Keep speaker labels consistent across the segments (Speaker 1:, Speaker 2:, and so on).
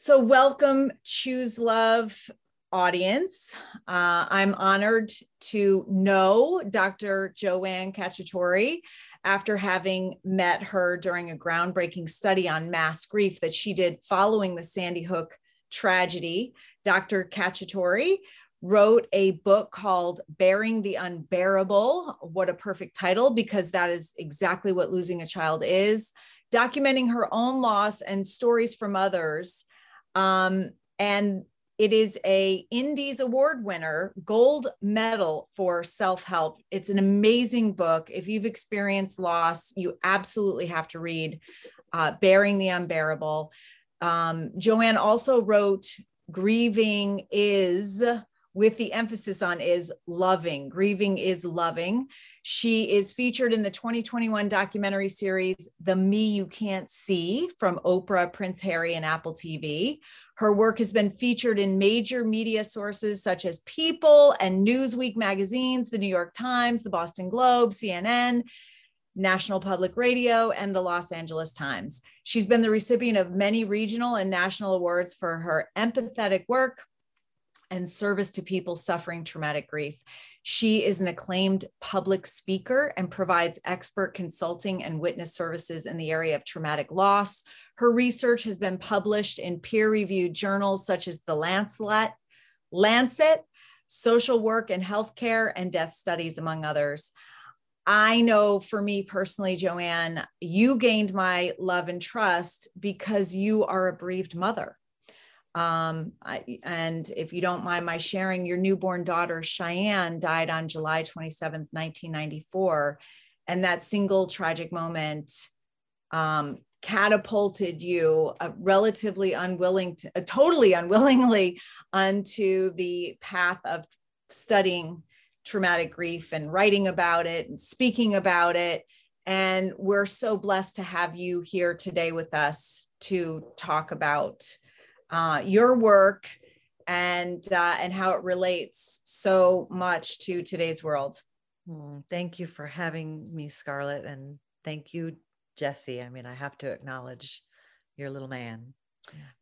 Speaker 1: So, welcome, Choose Love audience. Uh, I'm honored to know Dr. Joanne Cacciatore after having met her during a groundbreaking study on mass grief that she did following the Sandy Hook tragedy. Dr. Cacciatore wrote a book called Bearing the Unbearable. What a perfect title, because that is exactly what losing a child is, documenting her own loss and stories from others um, and it is a Indies Award winner, gold medal for self-help. It's an amazing book. If you've experienced loss, you absolutely have to read uh, Bearing the Unbearable. Um, Joanne also wrote Grieving is with the emphasis on is loving. Grieving is loving. She is featured in the 2021 documentary series, The Me You Can't See from Oprah, Prince Harry, and Apple TV. Her work has been featured in major media sources such as People and Newsweek magazines, the New York Times, the Boston Globe, CNN, National Public Radio, and the Los Angeles Times. She's been the recipient of many regional and national awards for her empathetic work, and service to people suffering traumatic grief. She is an acclaimed public speaker and provides expert consulting and witness services in the area of traumatic loss. Her research has been published in peer reviewed journals such as the Lancet, Lancet, Social Work and Healthcare, and Death Studies, among others. I know for me personally, Joanne, you gained my love and trust because you are a bereaved mother. Um, I, and if you don't mind my sharing, your newborn daughter, Cheyenne, died on July 27th, 1994. And that single tragic moment um, catapulted you uh, relatively unwilling to, uh, totally unwillingly onto the path of studying traumatic grief and writing about it and speaking about it. And we're so blessed to have you here today with us to talk about uh, your work and uh, and how it relates so much to today's world.
Speaker 2: Mm, thank you for having me, Scarlett, and thank you, Jesse. I mean, I have to acknowledge your little man.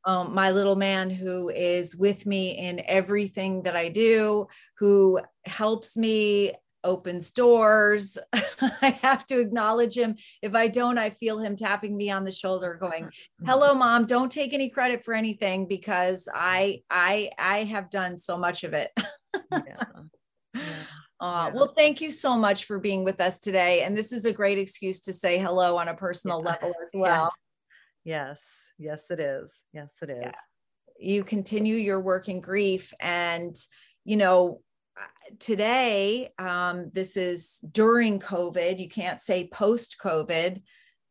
Speaker 1: Um, my little man who is with me in everything that I do, who helps me opens doors. I have to acknowledge him. If I don't, I feel him tapping me on the shoulder going, "Hello mom, don't take any credit for anything because I I I have done so much of it." yeah. Yeah. Uh, well, thank you so much for being with us today. And this is a great excuse to say hello on a personal yeah. level as well.
Speaker 2: Yes. yes, yes, it is. Yes, it is. Yeah.
Speaker 1: You continue your work in grief. And, you know, today, um, this is during COVID. You can't say post COVID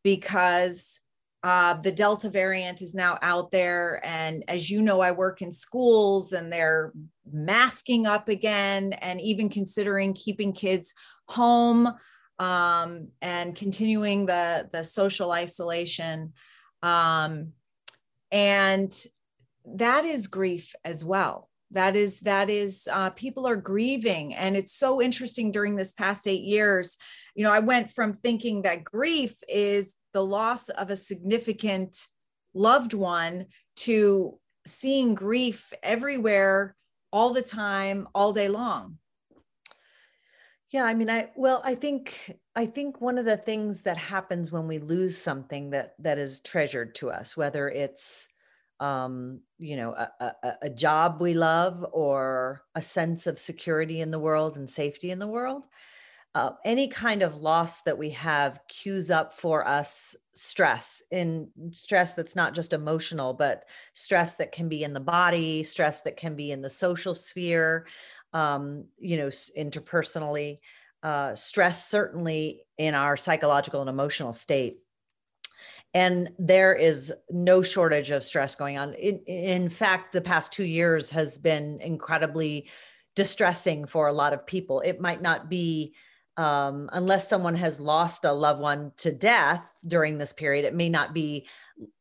Speaker 1: because uh, the Delta variant is now out there. And as you know, I work in schools and they're masking up again and even considering keeping kids home um, and continuing the, the social isolation. Um, and that is grief as well that is that is uh, people are grieving and it's so interesting during this past eight years you know i went from thinking that grief is the loss of a significant loved one to seeing grief everywhere all the time all day long.
Speaker 2: Yeah i mean i well i think i think one of the things that happens when we lose something that that is treasured to us whether it's um, you know, a, a, a, job we love or a sense of security in the world and safety in the world. Uh, any kind of loss that we have cues up for us stress in stress that's not just emotional but stress that can be in the body stress that can be in the social sphere um, you know interpersonally uh, stress certainly in our psychological and emotional state and there is no shortage of stress going on. In, in fact the past two years has been incredibly distressing for a lot of people. It might not be um, unless someone has lost a loved one to death during this period it may not be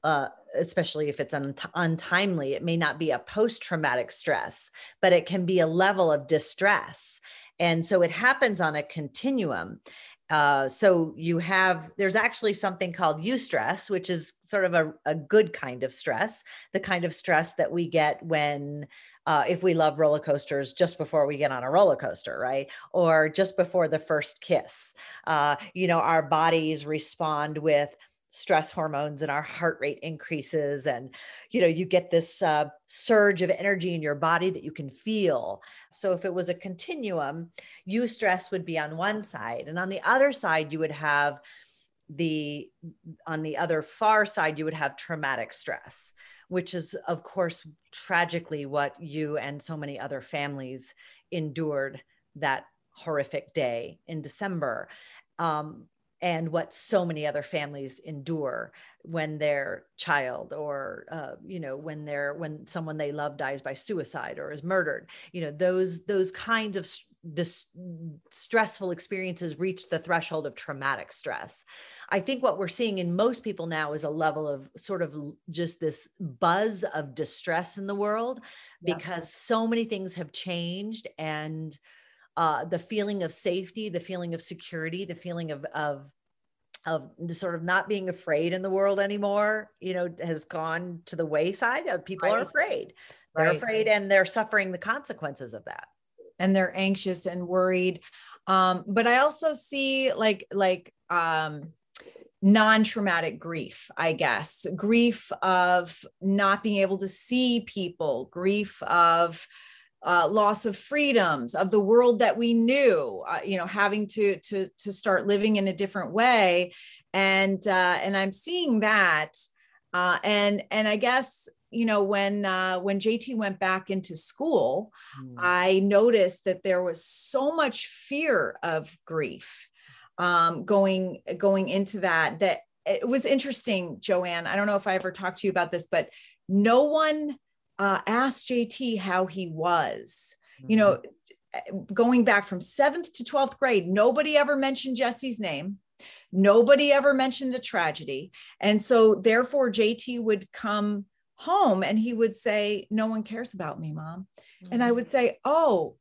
Speaker 2: uh, especially if it's un- untimely it may not be a post-traumatic stress but it can be a level of distress. And so it happens on a continuum uh, so you have there's actually something called eustress which is sort of a, a good kind of stress the kind of stress that we get when uh, if we love roller coasters just before we get on a roller coaster right? Or just before the first kiss. Uh, you know our bodies respond with stress hormones and our heart rate increases and you know you get this uh, surge of energy in your body that you can feel. So if it was a continuum eustress would be on one side and on the other side you would have the on the other far side you would have traumatic stress which is of course tragically what you and so many other families endured that horrific day in december. Um, and what so many other families endure when their child or uh, you know when they're when someone they love dies by suicide or is murdered you know those those kinds of dis- stressful experiences reach the threshold of traumatic stress i think what we're seeing in most people now is a level of sort of just this buzz of distress in the world yeah. because so many things have changed and uh, the feeling of safety, the feeling of security, the feeling of of of sort of not being afraid in the world anymore, you know, has gone to the wayside. Uh, people right. are afraid. They're right. afraid and they're suffering the consequences of that.
Speaker 1: And they're anxious and worried. Um, but I also see like like um non-traumatic grief i guess grief of not being able to see people grief of uh, loss of freedoms of the world that we knew uh, you know having to to to start living in a different way and uh, and i'm seeing that uh, and and i guess you know when uh, when jt went back into school mm. i noticed that there was so much fear of grief um, going going into that that it was interesting joanne i don't know if i ever talked to you about this but no one uh, asked JT how he was. Mm-hmm. You know, mm-hmm. going back from seventh to 12th grade, nobody ever mentioned Jesse's name. Nobody ever mentioned the tragedy. And so, therefore, JT would come home and he would say, No one cares about me, mom. Mm-hmm. And I would say, Oh,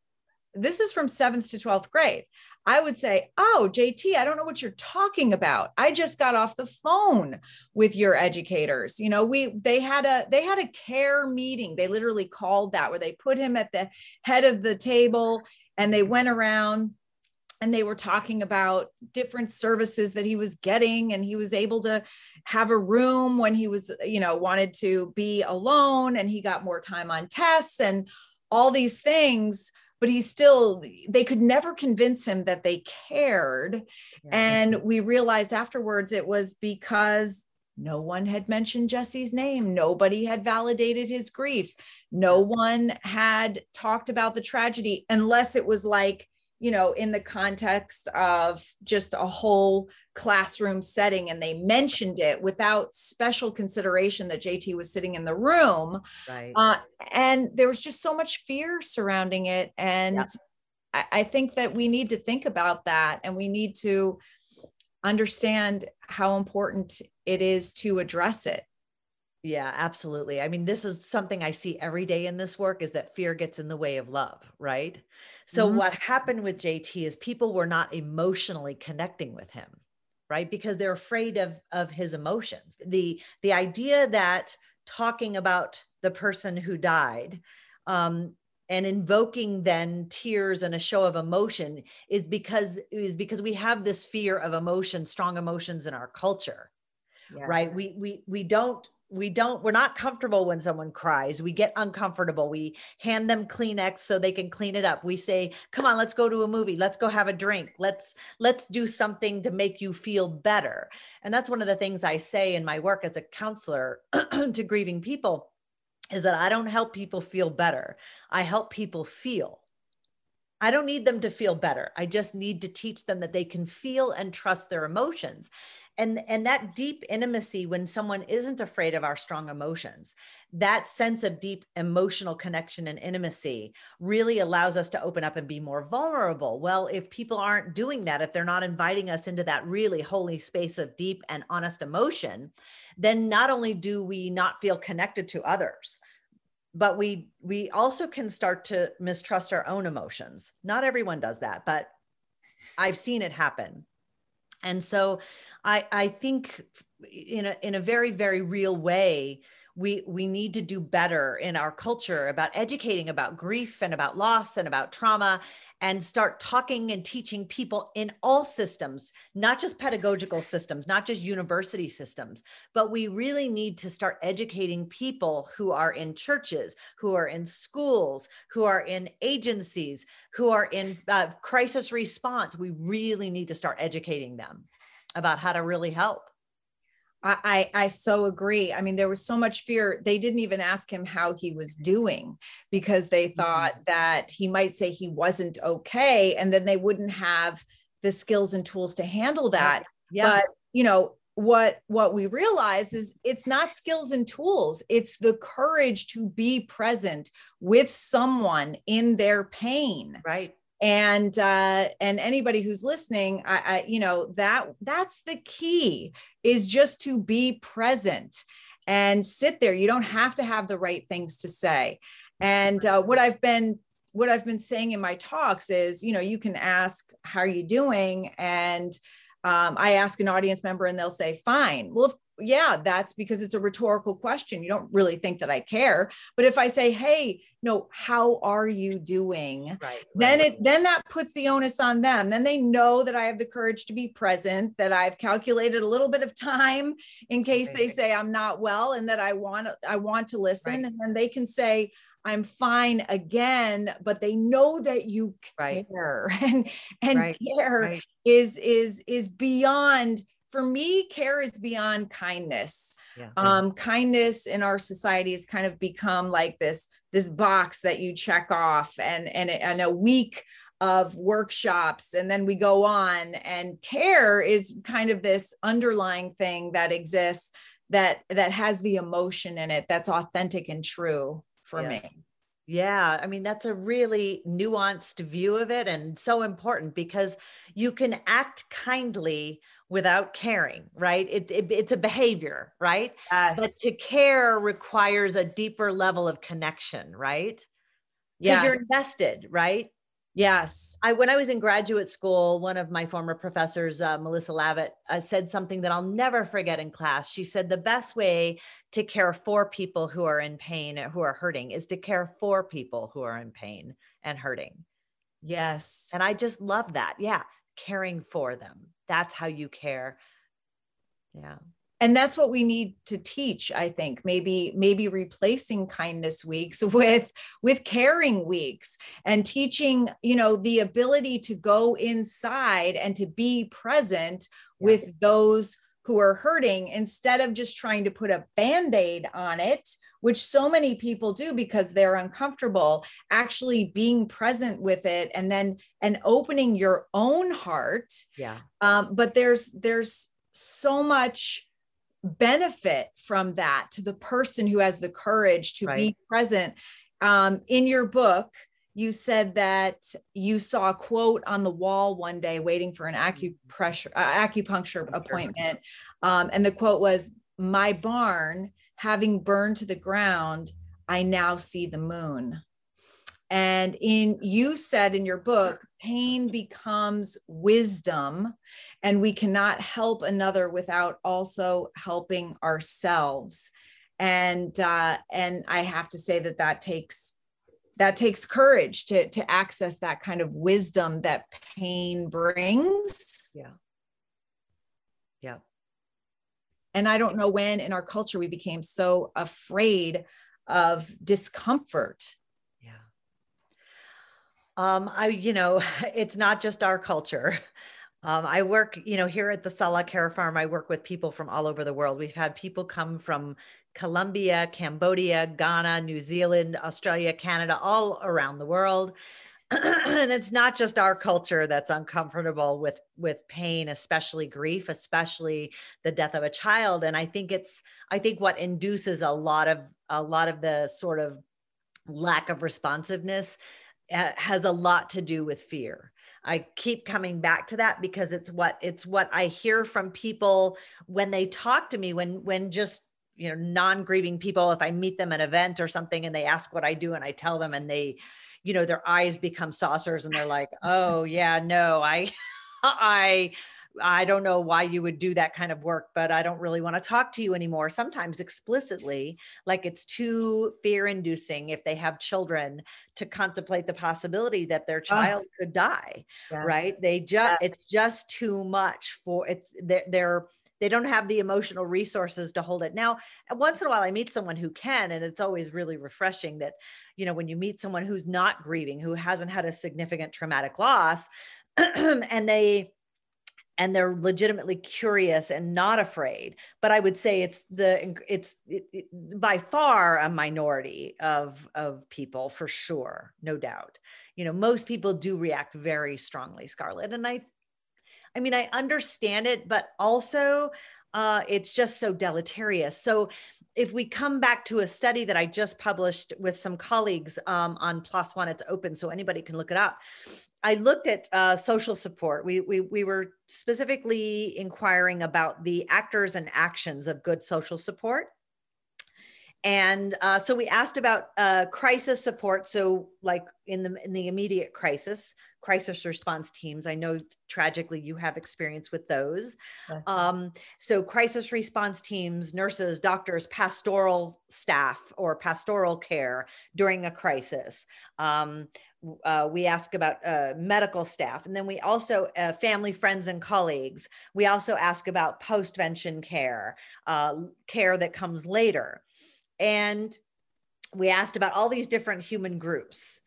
Speaker 1: this is from seventh to 12th grade. I would say, Oh, JT, I don't know what you're talking about. I just got off the phone with your educators. You know, we they had a they had a care meeting. They literally called that where they put him at the head of the table and they went around and they were talking about different services that he was getting and he was able to have a room when he was you know wanted to be alone and he got more time on tests and all these things but he still they could never convince him that they cared yeah. and we realized afterwards it was because no one had mentioned Jesse's name. Nobody had validated his grief. No one had talked about the tragedy unless it was like you know, in the context of just a whole classroom setting. And they mentioned it without special consideration that JT was sitting in the room. Right. Uh, and there was just so much fear surrounding it. And yeah. I, I think that we need to think about that and we need to understand how important it is to address it.
Speaker 2: Yeah, absolutely. I mean, this is something I see every day in this work is that fear gets in the way of love, right? So mm-hmm. what happened with JT is people were not emotionally connecting with him, right? Because they're afraid of of his emotions. The the idea that talking about the person who died um, and invoking then tears and a show of emotion is because is because we have this fear of emotion, strong emotions in our culture. Yes. Right. We we we don't we don't we're not comfortable when someone cries. We get uncomfortable. We hand them kleenex so they can clean it up. We say come on let's go to a movie. Let's go have a drink. Let's let's do something to make you feel better. And that's one of the things i say in my work as a counselor to grieving people is that i don't help people feel better. I help people feel. I don't need them to feel better. I just need to teach them that they can feel and trust their emotions and and that deep intimacy when someone isn't afraid of our strong emotions that sense of deep emotional connection and intimacy really allows us to open up and be more vulnerable. Well if people aren't doing that if they're not inviting us into that really holy space of deep and honest emotion then not only do we not feel connected to others but we we also can start to mistrust our own emotions. Not everyone does that but i've seen it happen and so i i think in a in a very very real way we we need to do better in our culture about educating about grief and about loss and about trauma and start talking and teaching people in all systems not just pedagogical systems not just university systems but we really need to start educating people who are in churches who are in schools who are in agencies who are in uh, crisis response. We really need to start educating them about how to really help
Speaker 1: I, I so agree. I mean, there was so much fear. They didn't even ask him how he was doing because they mm-hmm. thought that he might say he wasn't okay, and then they wouldn't have the skills and tools to handle that. Yeah. But you know what what we realize is it's not skills and tools it's the courage to be present with someone in their pain
Speaker 2: right
Speaker 1: and uh, and anybody who's listening I, I you know that that's the key is just to be present and sit there. You don't have to have the right things to say. And uh, what i've been what i've been saying in my talks is you know you can ask how are you doing? And um, i ask an audience member and they'll say fine. Well yeah, that's because it's a rhetorical question. You don't really think that I care. But if I say, hey, no, how are you doing? Right, then right. it then that puts the onus on them. Then they know that I have the courage to be present, that I've calculated a little bit of time in case they say I'm not well and that I want I want to listen. And then they can say, I'm fine again, but they know that you care. And and care is is is beyond for me, care is beyond kindness. Yeah. Um, kindness in our society has kind of become like this this box that you check off, and and and a week of workshops, and then we go on. And care is kind of this underlying thing that exists that that has the emotion in it that's authentic and true for yeah. me.
Speaker 2: Yeah, I mean, that's a really nuanced view of it and so important because you can act kindly without caring, right? It, it, it's a behavior, right? Yes. But to care requires a deeper level of connection, right? Because yes. you're invested, right?
Speaker 1: Yes.
Speaker 2: I when I was in graduate school, one of my former professors, uh, Melissa Lavitt, uh, said something that I'll never forget in class. She said the best way to care for people who are in pain who are hurting is to care for people who are in pain and hurting.
Speaker 1: Yes.
Speaker 2: And I just love that. Yeah, caring for them. That's how you care. Yeah
Speaker 1: and that's what we need to teach i think maybe maybe replacing kindness weeks with with caring weeks and teaching you know the ability to go inside and to be present yeah. with those who are hurting instead of just trying to put a band-aid on it which so many people do because they're uncomfortable actually being present with it and then and opening your own heart
Speaker 2: yeah
Speaker 1: um, but there's there's so much benefit from that to the person who has the courage to right. be present. Um, in your book, you said that you saw a quote on the wall one day waiting for an acupressure uh, acupuncture appointment, um, and the quote was, "My barn having burned to the ground, I now see the moon." And in you said in your book, pain becomes wisdom, and we cannot help another without also helping ourselves. And uh, and I have to say that that takes that takes courage to to access that kind of wisdom that pain brings.
Speaker 2: Yeah. Yeah.
Speaker 1: And I don't know when in our culture we became so afraid of discomfort Yeah.
Speaker 2: um, I, you know, it's not just our culture. Um, I work, you know, here at the Selah Care Farm, I work with people from all over the world. We've had people come from Colombia, Cambodia, Ghana, New Zealand, Australia, Canada, all around the world. and it's not just our culture that's uncomfortable with with pain especially grief especially the death of a child and i think it's i think what induces a lot of a lot of the sort of lack of responsiveness uh, has a lot to do with fear. I keep coming back to that because it's what it's what I hear from people when they talk to me when when just you know non-grieving people if I meet them at an event or something and they ask what I do and I tell them and they you know their eyes become saucers and they're like oh yeah no I I I don't know why you would do that kind of work, but I don't really want to talk to you anymore. Sometimes explicitly, like it's too fear inducing if they have children to contemplate the possibility that their child oh, could die, yes. right? They just, yes. it's just too much for it's, they're, they're, they don't have the emotional resources to hold it. Now, once in a while, I meet someone who can, and it's always really refreshing that, you know, when you meet someone who's not grieving, who hasn't had a significant traumatic loss, and they, and they're legitimately curious and not afraid. But i would say it's the it's it, it, by far a minority of of people for sure no doubt. You know most people do react very strongly scarlett and i i mean i understand it but also uh, it's just so deleterious. So if we come back to a study that I just published with some colleagues um, on PLOS One, it's open so anybody can look it up. I looked at uh, social support. We, we, we were specifically inquiring about the actors and actions of good social support. And uh, so we asked about uh, crisis support. So, like in the in the immediate crisis, crisis response teams. I know tragically you have experience with those. Um, so, crisis response teams, nurses, doctors, pastoral staff, or pastoral care during a crisis. Um, uh, we ask about uh, medical staff, and then we also uh, family, friends, and colleagues. We also ask about postvention care, uh, care that comes later. And we asked about all these different human groups,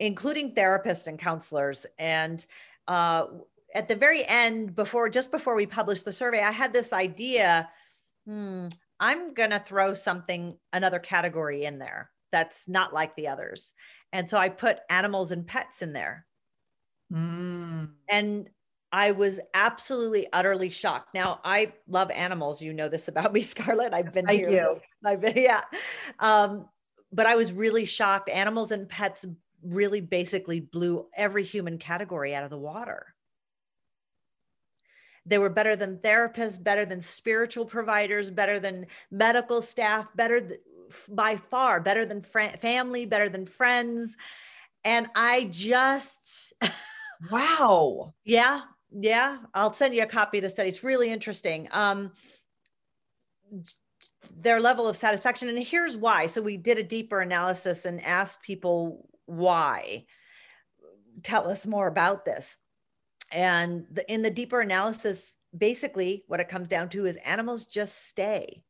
Speaker 2: including therapists and counselors. And uh, at the very end, before just before we published the survey, I had this idea. Hmm, I'm going to throw something, another category in there that's not like the others. And so I put animals and pets in there. Mm. And I was absolutely utterly shocked. Now I love animals. You know this about me, Scarlett. I've been.
Speaker 1: I here. do.
Speaker 2: I've been, yeah. Um, but I was really shocked. Animals and pets really basically blew every human category out of the water. They were better than therapists, better than spiritual providers, better than medical staff, better th- by far, better than fr- family, better than friends. And I just.
Speaker 1: wow.
Speaker 2: Yeah. Yeah, I'll send you a copy of the study. It's really interesting. Um, their level of satisfaction, and here's why. So we did a deeper analysis and asked people why. Tell us more about this. And the, in the deeper analysis, basically, what it comes down to is animals just stay.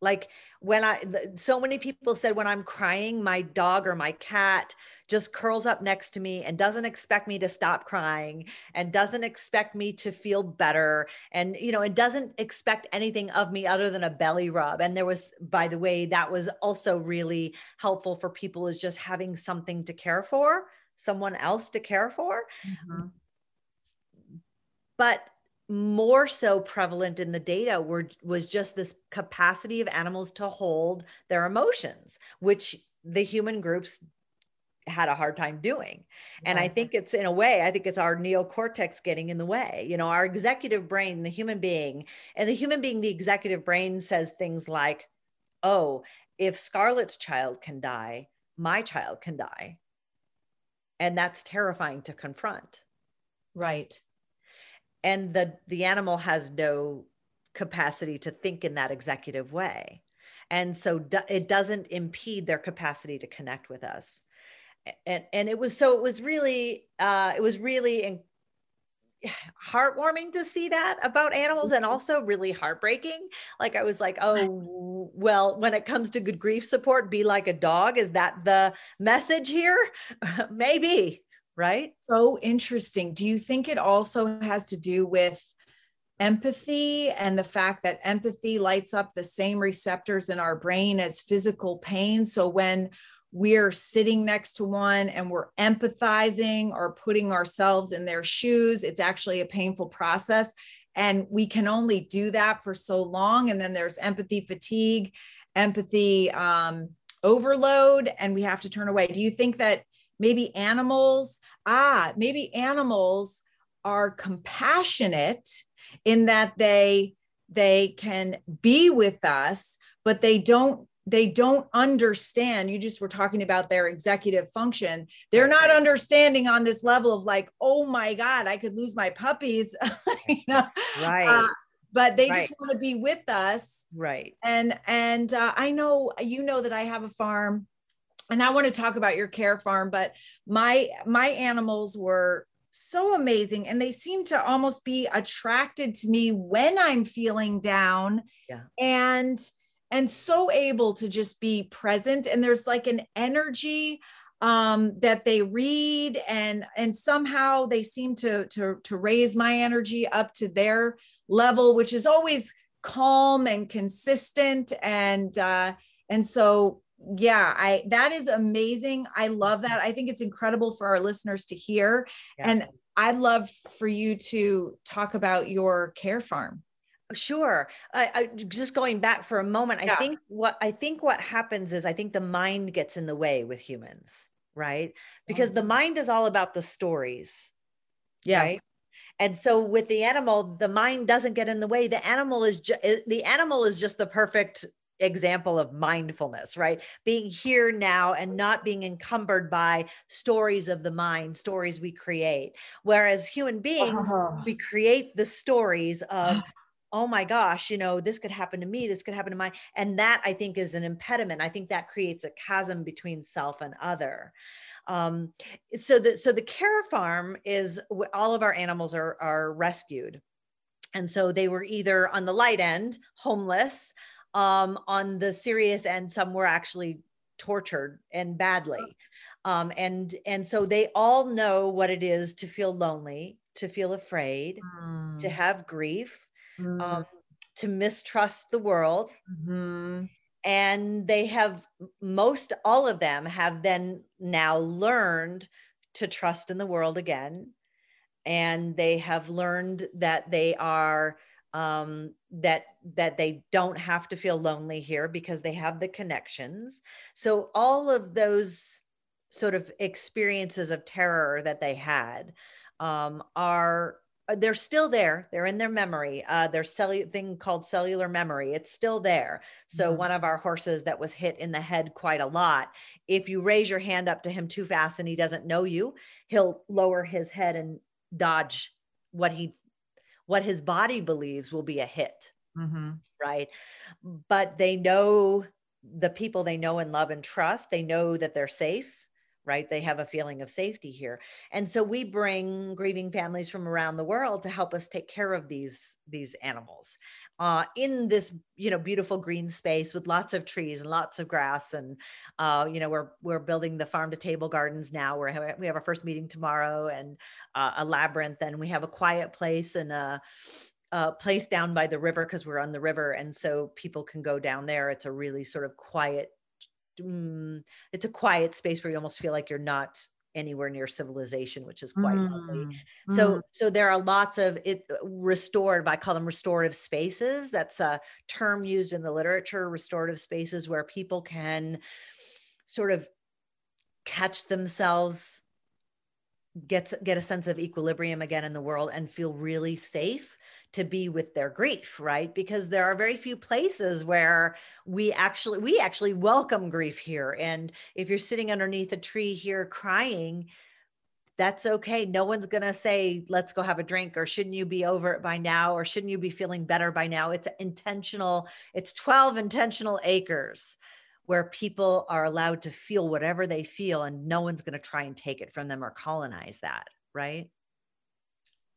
Speaker 2: Like when I, so many people said, when I'm crying, my dog or my cat just curls up next to me and doesn't expect me to stop crying and doesn't expect me to feel better. And, you know, it doesn't expect anything of me other than a belly rub. And there was, by the way, that was also really helpful for people is just having something to care for, someone else to care for. Mm-hmm. But more so prevalent in the data were was just this capacity of animals to hold their emotions which the human groups had a hard time doing. And i think it's in a way i think it's our neocortex getting in the way you know our executive brain the human being and the human being the executive brain says things like oh if scarlett's child can die my child can die. And that's terrifying to confront.
Speaker 1: Right.
Speaker 2: And the the animal has no capacity to think in that executive way. And so do, it doesn't impede their capacity to connect with us and and it was so it was really uh it was really in, heartwarming to see that about animals and mm-hmm. also really heartbreaking like i was like oh well when it comes to good grief support be like a dog is that the message here maybe right?
Speaker 1: So interesting. Do you think it also has to do with empathy and the fact that empathy lights up the same receptors in our brain as physical pain? So when we're sitting next to one and we're empathizing or putting ourselves in their shoes, it's actually a painful process. And we can only do that for so long. And then there's empathy fatigue, empathy um, overload, and we have to turn away. Do you think that maybe animals ah maybe animals are compassionate in that they they can be with us but they don't they don't understand you just were talking about their executive function. They're not understanding on this level of like oh my god i could lose my puppies you know?
Speaker 2: Right. Uh,
Speaker 1: but they right. just want to be with us.
Speaker 2: Right.
Speaker 1: And and uh, i know you know that i have a farm and i want to talk about your care farm but my my animals were so amazing and they seem to almost be attracted to me when i'm feeling down.
Speaker 2: Yeah.
Speaker 1: And and so able to just be present. And there's like an energy um, that they read and and somehow they seem to to to raise my energy up to their level which is always calm and consistent. And uh and so yeah i that is amazing. I love that. I think it's incredible for our listeners to hear. Yeah. and i'd love for you to talk about your care farm
Speaker 2: Sure. I, I, just going back for a moment. Yeah. I think what I think what happens is I think the mind gets in the way with humans, right? Because mm-hmm. the mind is all about the stories.
Speaker 1: Yes. Right?
Speaker 2: And so with the animal, the mind doesn't get in the way. The animal is just the animal is just the perfect example of mindfulness, right? Being here now and not being encumbered by stories of the mind, stories we create. Whereas human beings, uh-huh. we create the stories of oh my gosh, you know, this could happen to me, this could happen to my, and that I think is an impediment. I think that creates a chasm between self and other. Um, so the so the care farm is all of our animals are are rescued, and so they were either on the light end, homeless, um, on the serious end, some were actually tortured and badly. Um, and and so they all know what it is to feel lonely, to feel afraid, mm. to have grief, mm. um, to mistrust the world. Mm-hmm. And they have, most all of them have then now learned to trust in the world again. And they have learned that they are, um, that that they don't have to feel lonely here because they have the connections. So all of those sort of experiences of terror that they had um, are they're still there. They're in their memory. Uh, there's cellular thing called cellular memory. It's still there. So mm-hmm. one of our horses that was hit in the head quite a lot. If you raise your hand up to him too fast and he doesn't know you, he'll lower his head and dodge what he what his body believes will be a hit. Mm-hmm. Right. But they know the people they know and love and trust. They know that they're safe right? They have a feeling of safety here. And so we bring grieving families from around the world to help us take care of these these animals uh, in this you know beautiful green space with lots of trees and lots of grass. And uh, you know we're we're building the farm to table gardens now. Where we have our first meeting tomorrow and uh, a labyrinth. And we have a quiet place and a, place down by the river because we're on the river. And so people can go down there. It's a really sort of quiet it's a quiet space where you almost feel like you're not anywhere near civilization which is quite mm, lovely so mm. so there are lots of it uh, restored i call them restorative spaces. That's a term used in the literature restorative spaces where people can sort of catch themselves get get a sense of equilibrium again in the world and feel really safe to be with their grief right? Because there are very few places where we actually we actually welcome grief here. And if you're sitting underneath a tree here crying that's okay. No one's going to say let's go have a drink or shouldn't you be over it by now? or shouldn't you be feeling better by now? It's intentional it's 12 intentional acres where people are allowed to feel whatever they feel and no one's going to try and take it from them or colonize that right?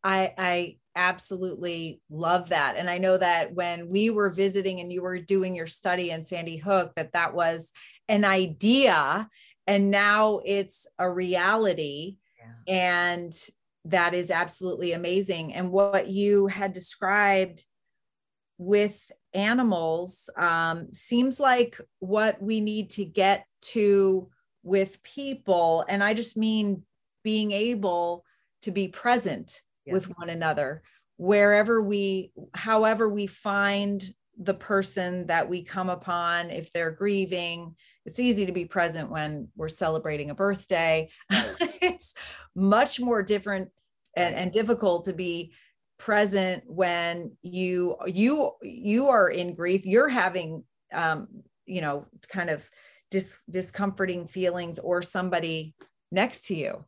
Speaker 1: I, I absolutely love that. And I know that when we were visiting and you were doing your study in Sandy Hook, that that was an idea and now it's a reality. Yeah. And that is absolutely amazing. And what you had described with animals um, seems like what we need to get to with people. And I just mean being able to be present yeah. with one another wherever we however we find the person that we come upon if they're grieving it's easy to be present when we're celebrating a birthday. It's much more different and, and difficult to be present when you you you are in grief. You're having um you know kind of dis- discomforting feelings or somebody next to you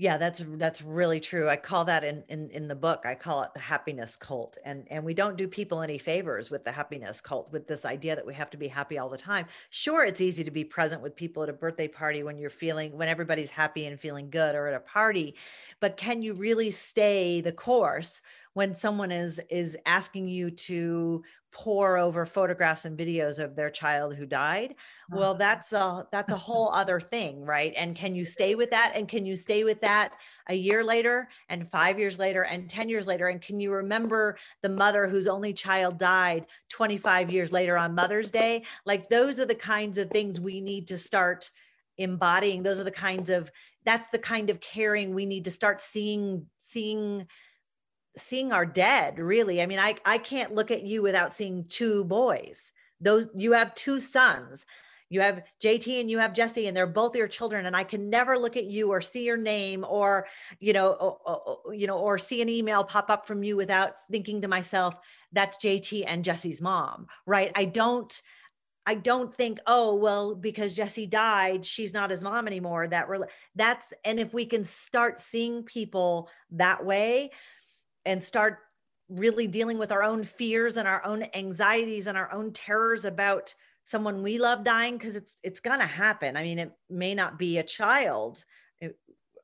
Speaker 2: yeah that's that's really true i call that in, in in the book i call it the happiness cult and and we don't do people any favors with the happiness cult with this idea that we have to be happy all the time. Sure it's easy to be present with people at a birthday party when you're feeling when everybody's happy and feeling good or at a party but can you really stay the course when someone is is asking you to pour over photographs and videos of their child who died? Well uh-huh. that's a that's a whole other thing right? And can you stay with that? And can you stay with that a year later and 5 years later and 10 years later? And can you remember the mother whose only child died 25 years later on mother's day? Like those are the kinds of things we need to start embodying. Those are the kinds of that's the kind of caring we need to start seeing seeing seeing our dead really. I mean i i can't look at you without seeing two boys. Those you have two sons. You have JT and you have Jesse and they're both your children and I can never look at you or see your name or you know or, or, you know or see an email pop up from you without thinking to myself that's JT and Jesse's mom right? I don't I don't think, oh, well, because Jesse died, she's not his mom anymore. That re- that's and if we can start seeing people that way and start really dealing with our own fears and our own anxieties and our own terrors about someone we love dying because it's it's gonna happen. I mean, it may not be a child. It,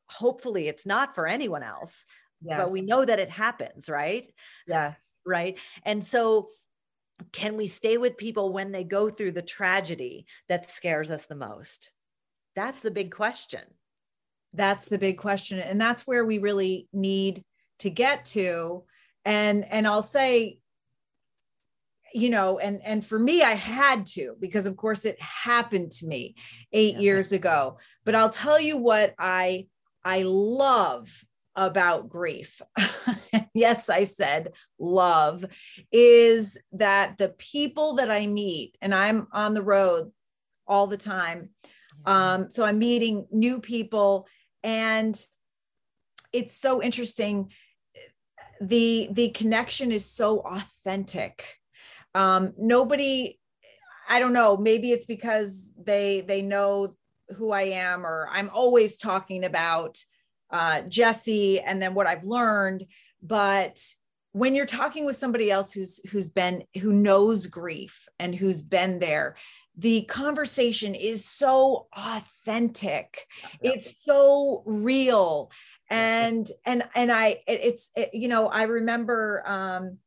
Speaker 2: hopefully, it's not for anyone else. Yes. But we know that it happens, right?
Speaker 1: Yes.
Speaker 2: Right. And so can we stay with people when they go through the tragedy that scares us the most? That's the big question.
Speaker 1: That's the big question. And that's where we really need to get to. And and I'll say, you know, and and for me, I had to because of course it happened to me eight yeah. years ago. But I'll tell you what I I love about grief. yes, I said love is that the people that I meet, and I'm on the road all the time. Um, so I'm meeting new people, and it's so interesting. The the connection is so authentic. Um, nobody, I don't know, maybe it's because they they know who I am, or I'm always talking about uh, Jesse and then what I've learned. But when you're talking with somebody else who's who's been who knows grief and who's been there the conversation is so authentic. It's so real. And and and i it's it, you know i remember um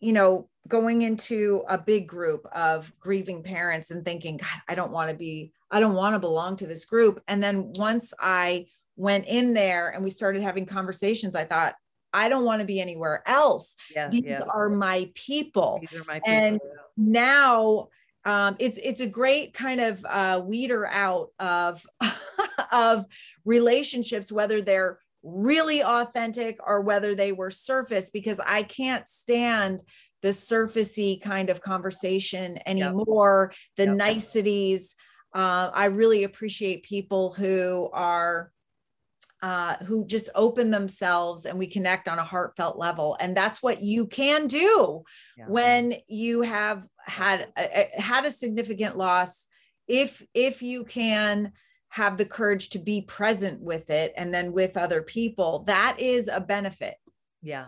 Speaker 1: you know going into a big group of grieving parents and thinking god i don't want to be i don't want to belong to this group. And then once i went in there and we started having conversations, I thought, I don't want to be anywhere else. Yeah, These yeah. are my people. Are my people and yeah. now um, it's it's a great kind of uh, weeder out of of relationships, whether they're really authentic or whether they were surface, because I can't stand the surfacey kind of conversation anymore. Yep. The yep. niceties. Uh, I really appreciate people who are uh, who just open themselves and we connect on a heartfelt level. And that's what you can do yeah. when you have had a, had a significant loss. If if you can have the courage to be present with it and then with other people, that is a benefit.
Speaker 2: Yeah.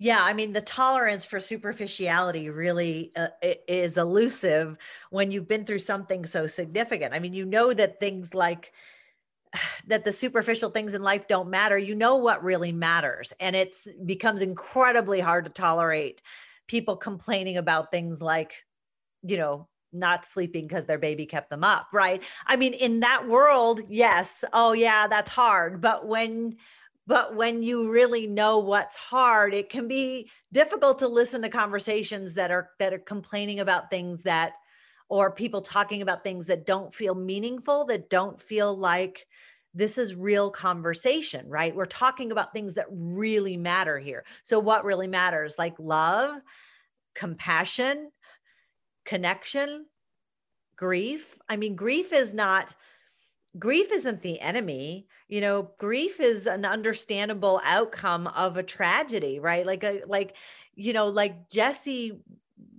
Speaker 2: Yeah, I mean the tolerance for superficiality really uh, is elusive when you've been through something so significant. I mean, you know that things like that the superficial things in life don't matter you know what really matters and it's becomes incredibly hard to tolerate people complaining about things like you know not sleeping because their baby kept them up right? I mean in that world yes oh yeah that's hard but when but when you really know what's hard it can be difficult to listen to conversations that are that are complaining about things that or people talking about things that don't feel meaningful, that don't feel like this is real conversation, right? We're talking about things that really matter here. So, what really matters? Like love, compassion, connection, grief. I mean, grief is not grief isn't the enemy you know grief is an understandable outcome of a tragedy right like a like you know like jesse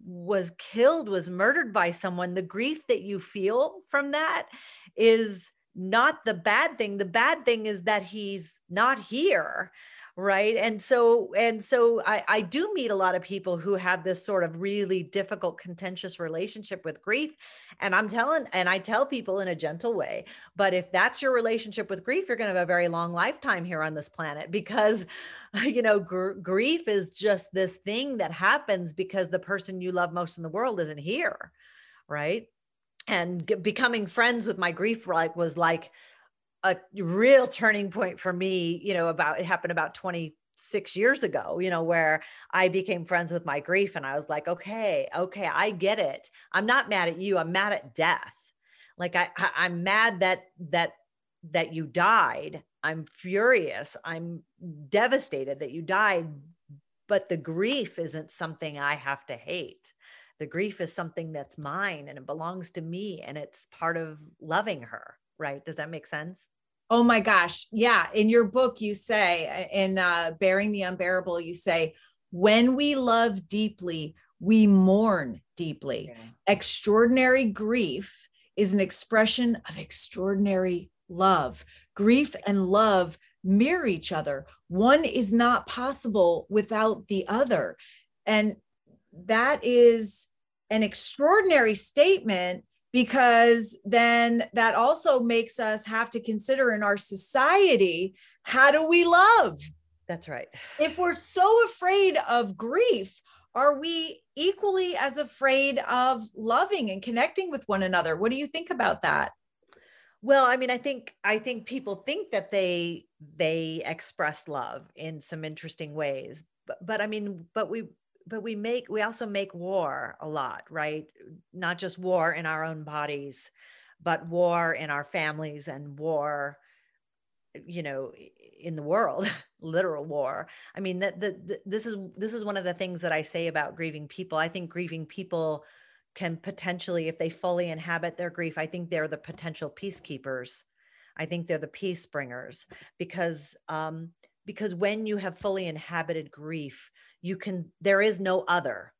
Speaker 2: was killed, was murdered by someone, the grief that you feel from that is not the bad thing. The bad thing is that he's not here right and so and so I, I do meet a lot of people who have this sort of really difficult contentious relationship with grief and i'm telling and i tell people in a gentle way but if that's your relationship with grief you're going to have a very long lifetime here on this planet because you know gr- grief is just this thing that happens because the person you love most in the world isn't here right? And g- becoming friends with my grief like was like a real turning point for me, you know, about it happened about 26 years ago, you know, where I became friends with my grief and I was like, okay, okay, I get it. I'm not mad at you. I'm mad at death. Like I, I am mad that that that you died. I'm furious. I'm devastated that you died. But the grief isn't something I have to hate. The grief is something that's mine and it belongs to me and it's part of loving her right? Does that make sense?
Speaker 1: Oh my gosh. Yeah. In your book, you say, in uh, Bearing the Unbearable, you say, when we love deeply, we mourn deeply. Yeah. Extraordinary grief is an expression of extraordinary love. Grief and love mirror each other. One is not possible without the other. And that is an extraordinary statement because then that also makes us have to consider in our society how do we love?
Speaker 2: That's right.
Speaker 1: If we're so afraid of grief, are we equally as afraid of loving and connecting with one another? What do you think about that?
Speaker 2: Well, I mean, I think I think people think that they they express love in some interesting ways, but but I mean, but we but we make we also make war a lot right? Not just war in our own bodies but war in our families and war you know in the world literal war. I mean that the, this is this is one of the things that i say about grieving people. I think grieving people can potentially if they fully inhabit their grief i think they're the potential peacekeepers. I think they're the peace bringers because um because when you have fully inhabited grief you can there is no other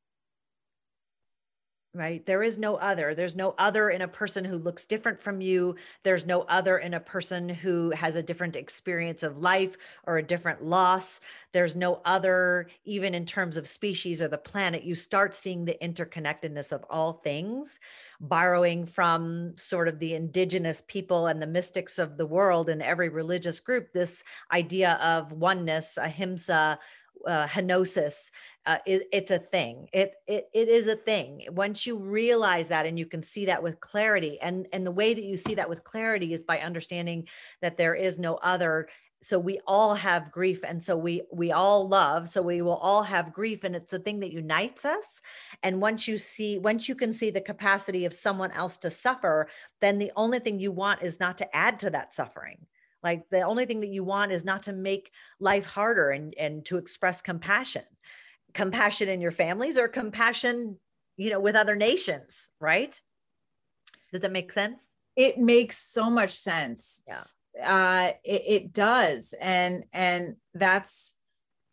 Speaker 2: right? There is no other. There's no other in a person who looks different from you. There's no other in a person who has a different experience of life or a different loss. There's no other even in terms of species or the planet. You start seeing the interconnectedness of all things borrowing from sort of the indigenous people and the mystics of the world and every religious group this idea of oneness ahimsa uh, henosis uh, it, it's a thing. It, it it is a thing. Once you realize that and you can see that with clarity and and the way that you see that with clarity is by understanding that there is no other. So we all have grief and so we we all love so we will all have grief and it's the thing that unites us. And once you see once you can see the capacity of someone else to suffer then the only thing you want is not to add to that suffering. Like the only thing that you want is not to make life harder and and to express compassion compassion in your families or compassion you know with other nations right? Does that make sense?
Speaker 1: It makes so much sense. Yeah. Uh it, it does. And and that's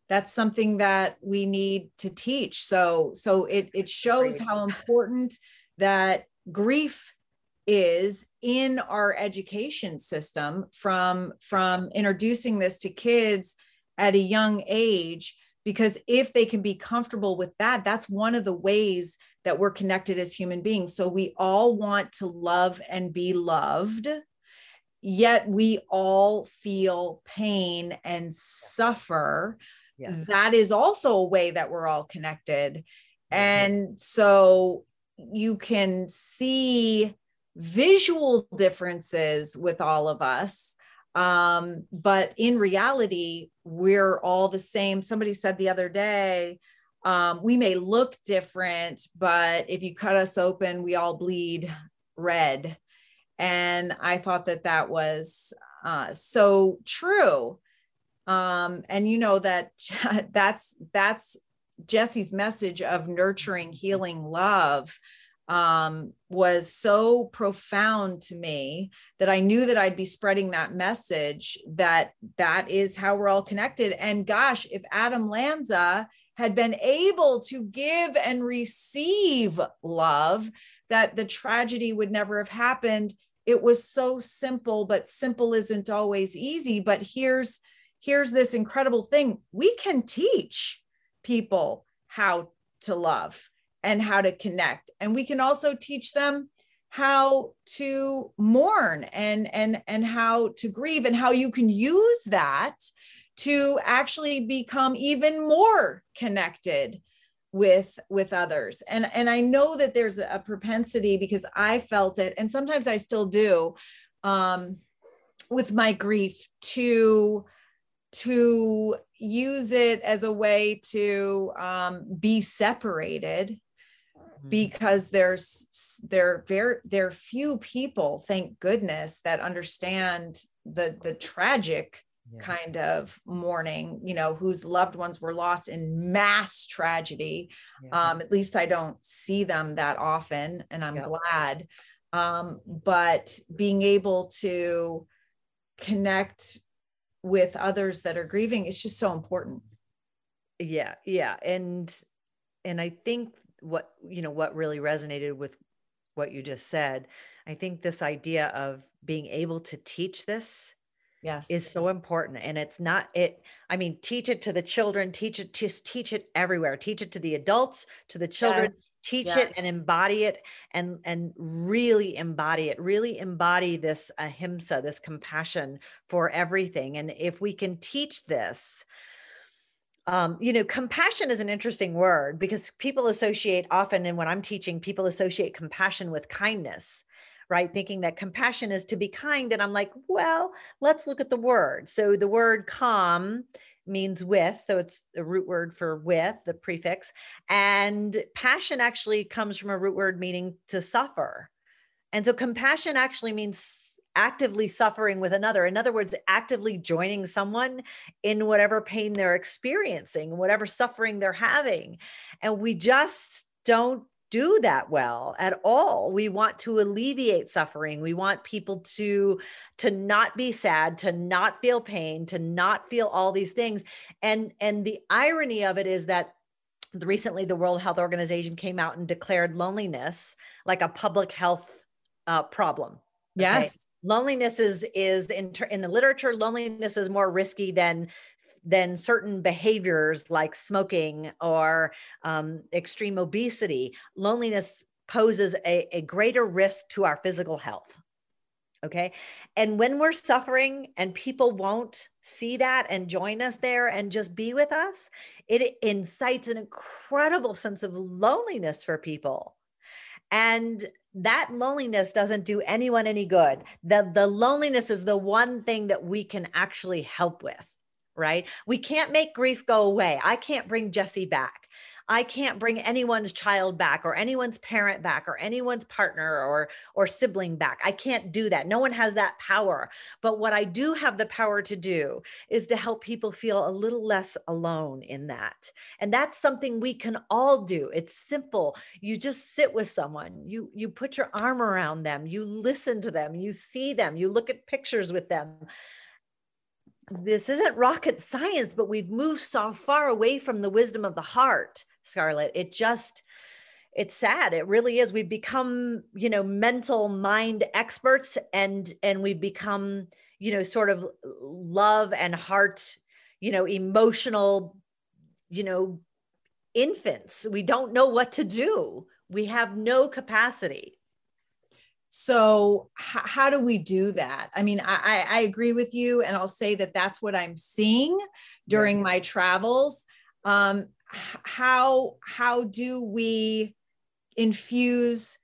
Speaker 1: that's something that we need to teach. So so it it shows how important that grief is in our education system from from introducing this to kids at a young age because if they can be comfortable with that that's one of the ways that we're connected as human beings. So we all want to love and be loved yet we all feel pain and suffer. That is also a way that we're all connected. And so you can see visual differences with all of us. Um, but in reality, we're all the same. Somebody said the other day, um, we may look different, but if you cut us open, we all bleed red. And I thought that that was uh, so true. Um, and you know that that's that's Jesse's message of nurturing, healing love um, was so profound to me that I knew that I'd be spreading that message that that is how we're all connected. And gosh, if Adam Lanza had been able to give and receive love, that the tragedy would never have happened. It was so simple, but simple isn't always easy. But here's here's this incredible thing. We can teach people how to love and how to connect. And we can also teach them how to mourn and and and how to grieve and how you can use that to actually become even more connected with with others and and i know that there's a propensity because i felt it and sometimes i still do um with my grief to to use it as a way to um, be separated. Because there's there very there are few people thank goodness that understand the the tragic yeah. kind of mourning you know whose loved ones were lost in mass tragedy yeah. um, at least i don't see them that often and i'm yeah. glad um, but being able to connect with others that are grieving is just so important
Speaker 2: yeah yeah and and i think what you know what really resonated with what you just said. I think this idea of being able to teach this
Speaker 1: yes.
Speaker 2: is so important and it's not it i mean teach it to the children teach it just teach it everywhere. Teach it to the adults to the children. Yes. teach yeah. it and embody it and and really embody it really embody this ahimsa this compassion for everything. And if we can teach this um, you know, compassion is an interesting word because people associate often, and when I'm teaching, people associate compassion with kindness right? Thinking that compassion is to be kind. And I'm like, well, let's look at the word. So the word com means with, so it's the root word for with, the prefix. And passion actually comes from a root word meaning to suffer. And so compassion actually means actively suffering with another. In other words, actively joining someone in whatever pain they're experiencing, whatever suffering they're having. And we just don't do that well at all we want to alleviate suffering we want people to to not be sad to not feel pain to not feel all these things and and the irony of it is that recently the world health organization came out and declared loneliness like a public health uh, problem
Speaker 1: yes
Speaker 2: loneliness is is in, in the literature loneliness is more risky than than certain behaviors like smoking or um, extreme obesity. Loneliness poses a, a greater risk to our physical health. Okay. And when we're suffering and people won't see that and join us there and just be with us, it incites an incredible sense of loneliness for people. And that loneliness doesn't do anyone any good. The, the loneliness is the one thing that we can actually help with right? We can't make grief go away. I can't bring Jesse back. I can't bring anyone's child back or anyone's parent back or anyone's partner or or sibling back. I can't do that. No one has that power. But what I do have the power to do is to help people feel a little less alone in that. And that's something we can all do. It's simple. You just sit with someone. You you put your arm around them. You listen to them. You see them. You look at pictures with them this isn't rocket science, but we've moved so far away from the wisdom of the heart, Scarlett. It just, it's sad. It really is. We've become, you know, mental mind experts and and we've become, you know, sort of love and heart, you know, emotional, you know, infants. We don't know what to do. We have no capacity
Speaker 1: so h- how do we do that i mean I, I agree with you and i'll say that that's what i'm seeing during my travels um, how how do we infuse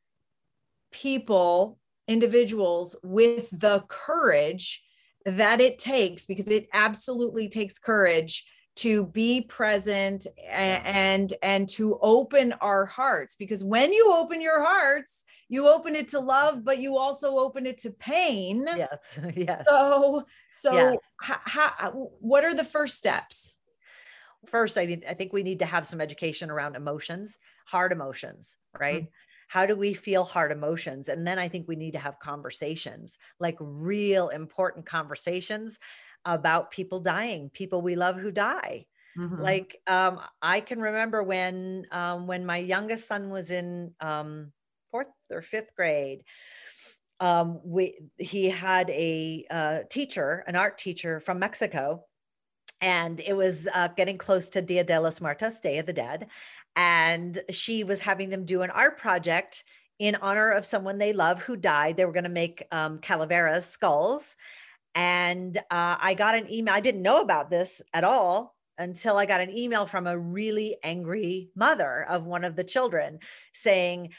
Speaker 1: people individuals with the courage that it takes because it absolutely takes courage to be present and, and to open our hearts because when you open your hearts you open it to love but you also open it to pain.
Speaker 2: Yes yes.
Speaker 1: So so yes. How, how, what are the first steps
Speaker 2: first i need i think we need to have some education around emotions hard emotions right mm-hmm. how do we feel hard emotions and then i think we need to have conversations like real important conversations about people dying people we love who die Mm-hmm. Like um, I can remember when um, when my youngest son was in um, fourth or fifth grade. Um, we he had a uh, teacher, an art teacher from Mexico, and it was uh, getting close to Dia de los Muertos, Day of the Dead, and she was having them do an art project in honor of someone they love who died. They were going to make um, calaveras, skulls. And uh, I got an email. I didn't know about this at all until I got an email from a really angry mother of one of the children saying,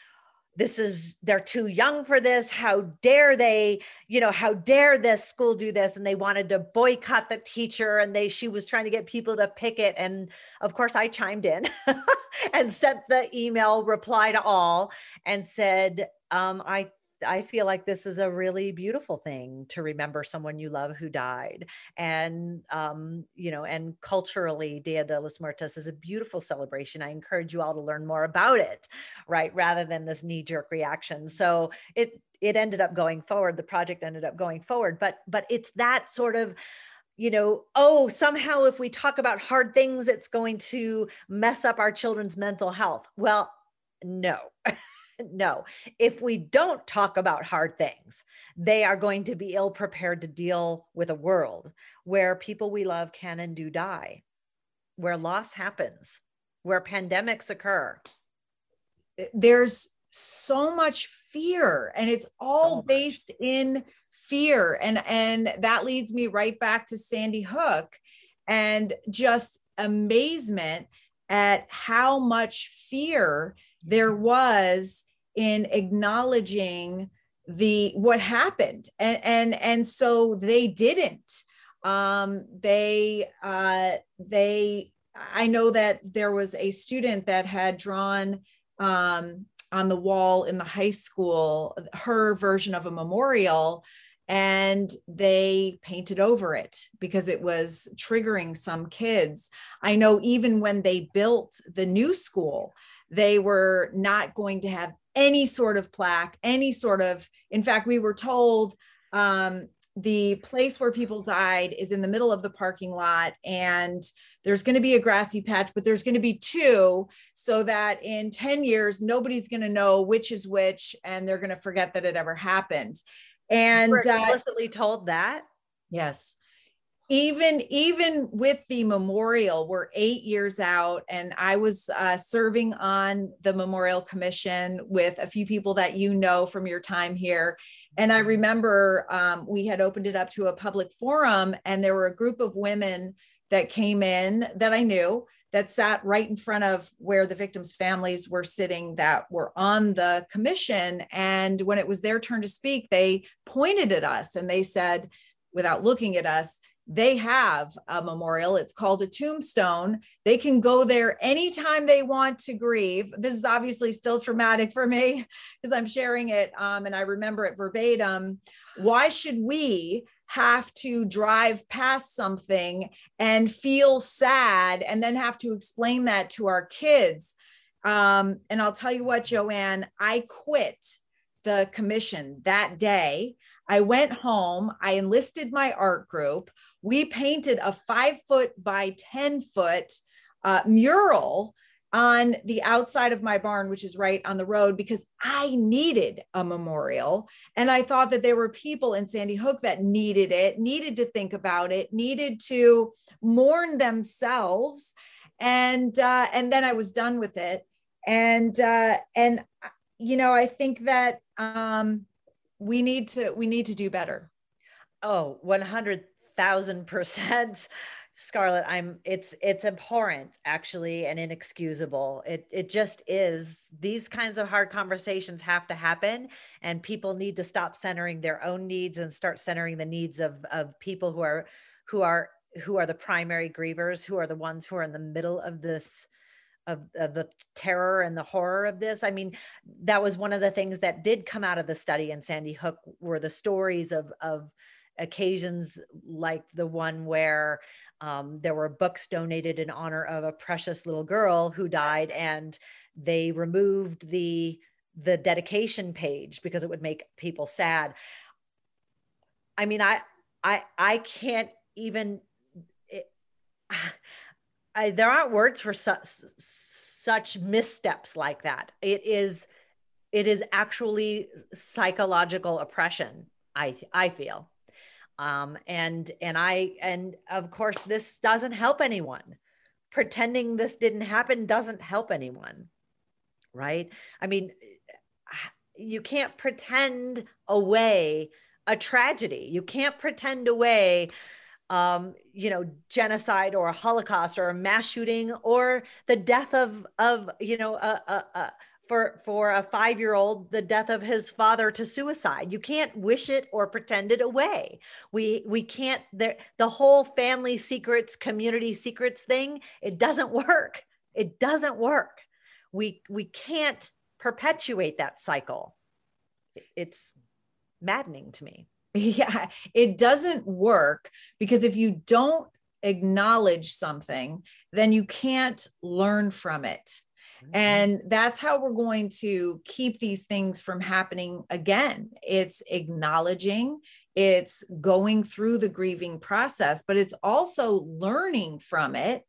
Speaker 2: this is they're too young for this. How dare they you know how dare this school do this? And they wanted to boycott the teacher and they she was trying to get people to picket and of course i chimed in and sent the email reply to all and said um, i I feel like this is a really beautiful thing to remember someone you love who died. And, um, you know, and culturally, Dia de los Muertos is a beautiful celebration. I encourage you all to learn more about it, right? Rather than this knee jerk reaction. So it, it ended up going forward. The project ended up going forward, but, but it's that sort of, you know, oh, somehow if we talk about hard things, it's going to mess up our children's mental health. Well, no. no. If we don't talk about hard things, they are going to be ill prepared to deal with a world where people we love can and do die, where loss happens, where pandemics occur.
Speaker 1: Eh, there's so much fear and it's all so based in fear and and that leads me right back to Sandy Hook and just amazement at how much fear there was in acknowledging the what happened and and and so they didn't um they uh they i know that there was a student that had drawn um on the wall in the high school her version of a memorial and they painted over it because it was triggering some kids. I know even when they built the new school, they were not going to have any sort of plaque, any sort of, in fact, we were told um, the place where people died is in the middle of the parking lot and there's going to be a grassy patch but there's going to be two so that in 10 years nobody's going to know which is which and they're going to forget that it ever happened. And
Speaker 2: We're uh, explicitly uh, told that?
Speaker 1: Yes even even with the memorial we're eight years out and i was uh, serving on the memorial commission with a few people that you know from your time here and i remember um, we had opened it up to a public forum and there were a group of women that came in that i knew that sat right in front of where the victims' families were sitting that were on the commission. And when it was their turn to speak, they pointed at us and they said, without looking at us, they have a memorial. It's called a tombstone. They can go there anytime they want to grieve. This is obviously still traumatic for me because I'm sharing it um, and I remember it verbatim. Why should we have to drive past something and feel sad and then have to explain that to our kids. Um, and I'll tell you what, Joanne, I quit the commission that day. I went home, I enlisted my art group. We painted a five foot by 10 foot uh, mural on the outside of my barn, which is right on the road, because I needed a memorial. And I thought that there were people in Sandy Hook that needed it, needed to think about it, needed to mourn themselves. And uh, and then I was done with it. And uh, and you know, I think that um, we need to we need to do better.
Speaker 2: Oh, 100,000 percent. Scarlett, I'm it's it's abhorrent actually and inexcusable. It it just is. These kinds of hard conversations have to happen and people need to stop centering their own needs and start centering the needs of of people who are who are who are the primary grievers, who are the ones who are in the middle of this of, of the terror and the horror of this. I mean, that was one of the things that did come out of the study in Sandy Hook were the stories of of occasions like the one where um, there were books donated in honor of a precious little girl who died, and they removed the the dedication page because it would make people sad. I mean, I I I can't even. I, there aren't words for such such missteps like that. It is it is actually psychological oppression. I I feel, um, and and I and of course this doesn't help anyone. Pretending this didn't happen doesn't help anyone, right? I mean, you can't pretend away a tragedy. You can't pretend away um, you know, genocide or a Holocaust or a mass shooting or the death of of you know a, a, a for for a five year old the death of his father to suicide. You can't wish it or pretend it away. We we can't there the whole family secrets community secrets thing it doesn't work. It doesn't work. We we can't perpetuate that cycle. It's maddening to me
Speaker 1: yeah it doesn't work because if you don't acknowledge something then you can't learn from it. Mm-hmm. and that's how we're going to keep these things from happening again. It's acknowledging it's going through the grieving process but it's also learning from it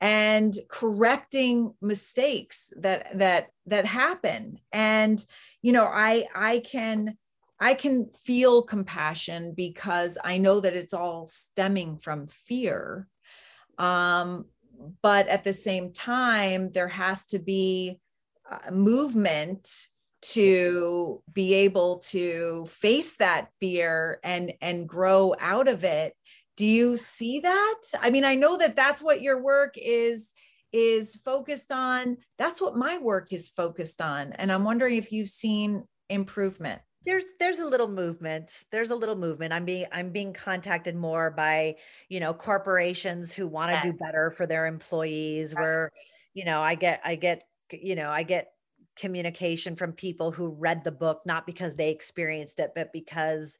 Speaker 1: and correcting mistakes that that that happen. And you know i i can I can feel compassion because I know that it's all stemming from fear. Um, but at the same time, there has to be movement to be able to face that fear and and grow out of it. Do you see that? I mean i know that that's what your work is is focused on. That's what my work is focused on. And i'm wondering if you've seen improvement
Speaker 2: there's there's a little movement there's a little movement. I'm being i'm being contacted more by you know corporations who want to yes. do better for their employees where you know i get i get you know i get communication from people who read the book not because they experienced it but because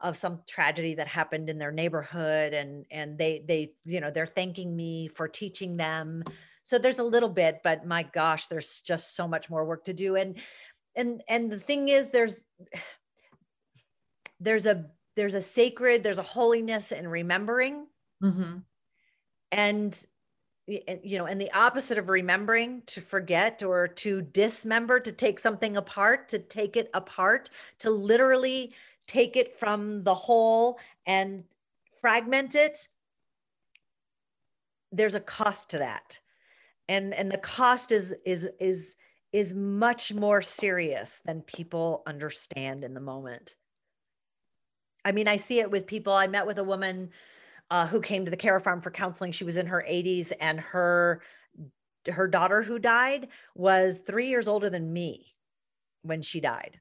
Speaker 2: of some tragedy that happened in their neighborhood and and they they you know they're thanking me for teaching them. So there's a little bit but my gosh there's just so much more work to do. And and and the thing is there's there's a there's a sacred there's a holiness in remembering mm-hmm. and you know and the opposite of remembering to forget or to dismember to take something apart to take it apart to literally take it from the whole and fragment it there's a cost to that and and the cost is is is is much more serious than people understand in the moment. I mean, I see it with people. I met with a woman uh, who came to the Care Farm for counseling. She was in her 80s, and her her daughter who died was three years older than me when she died,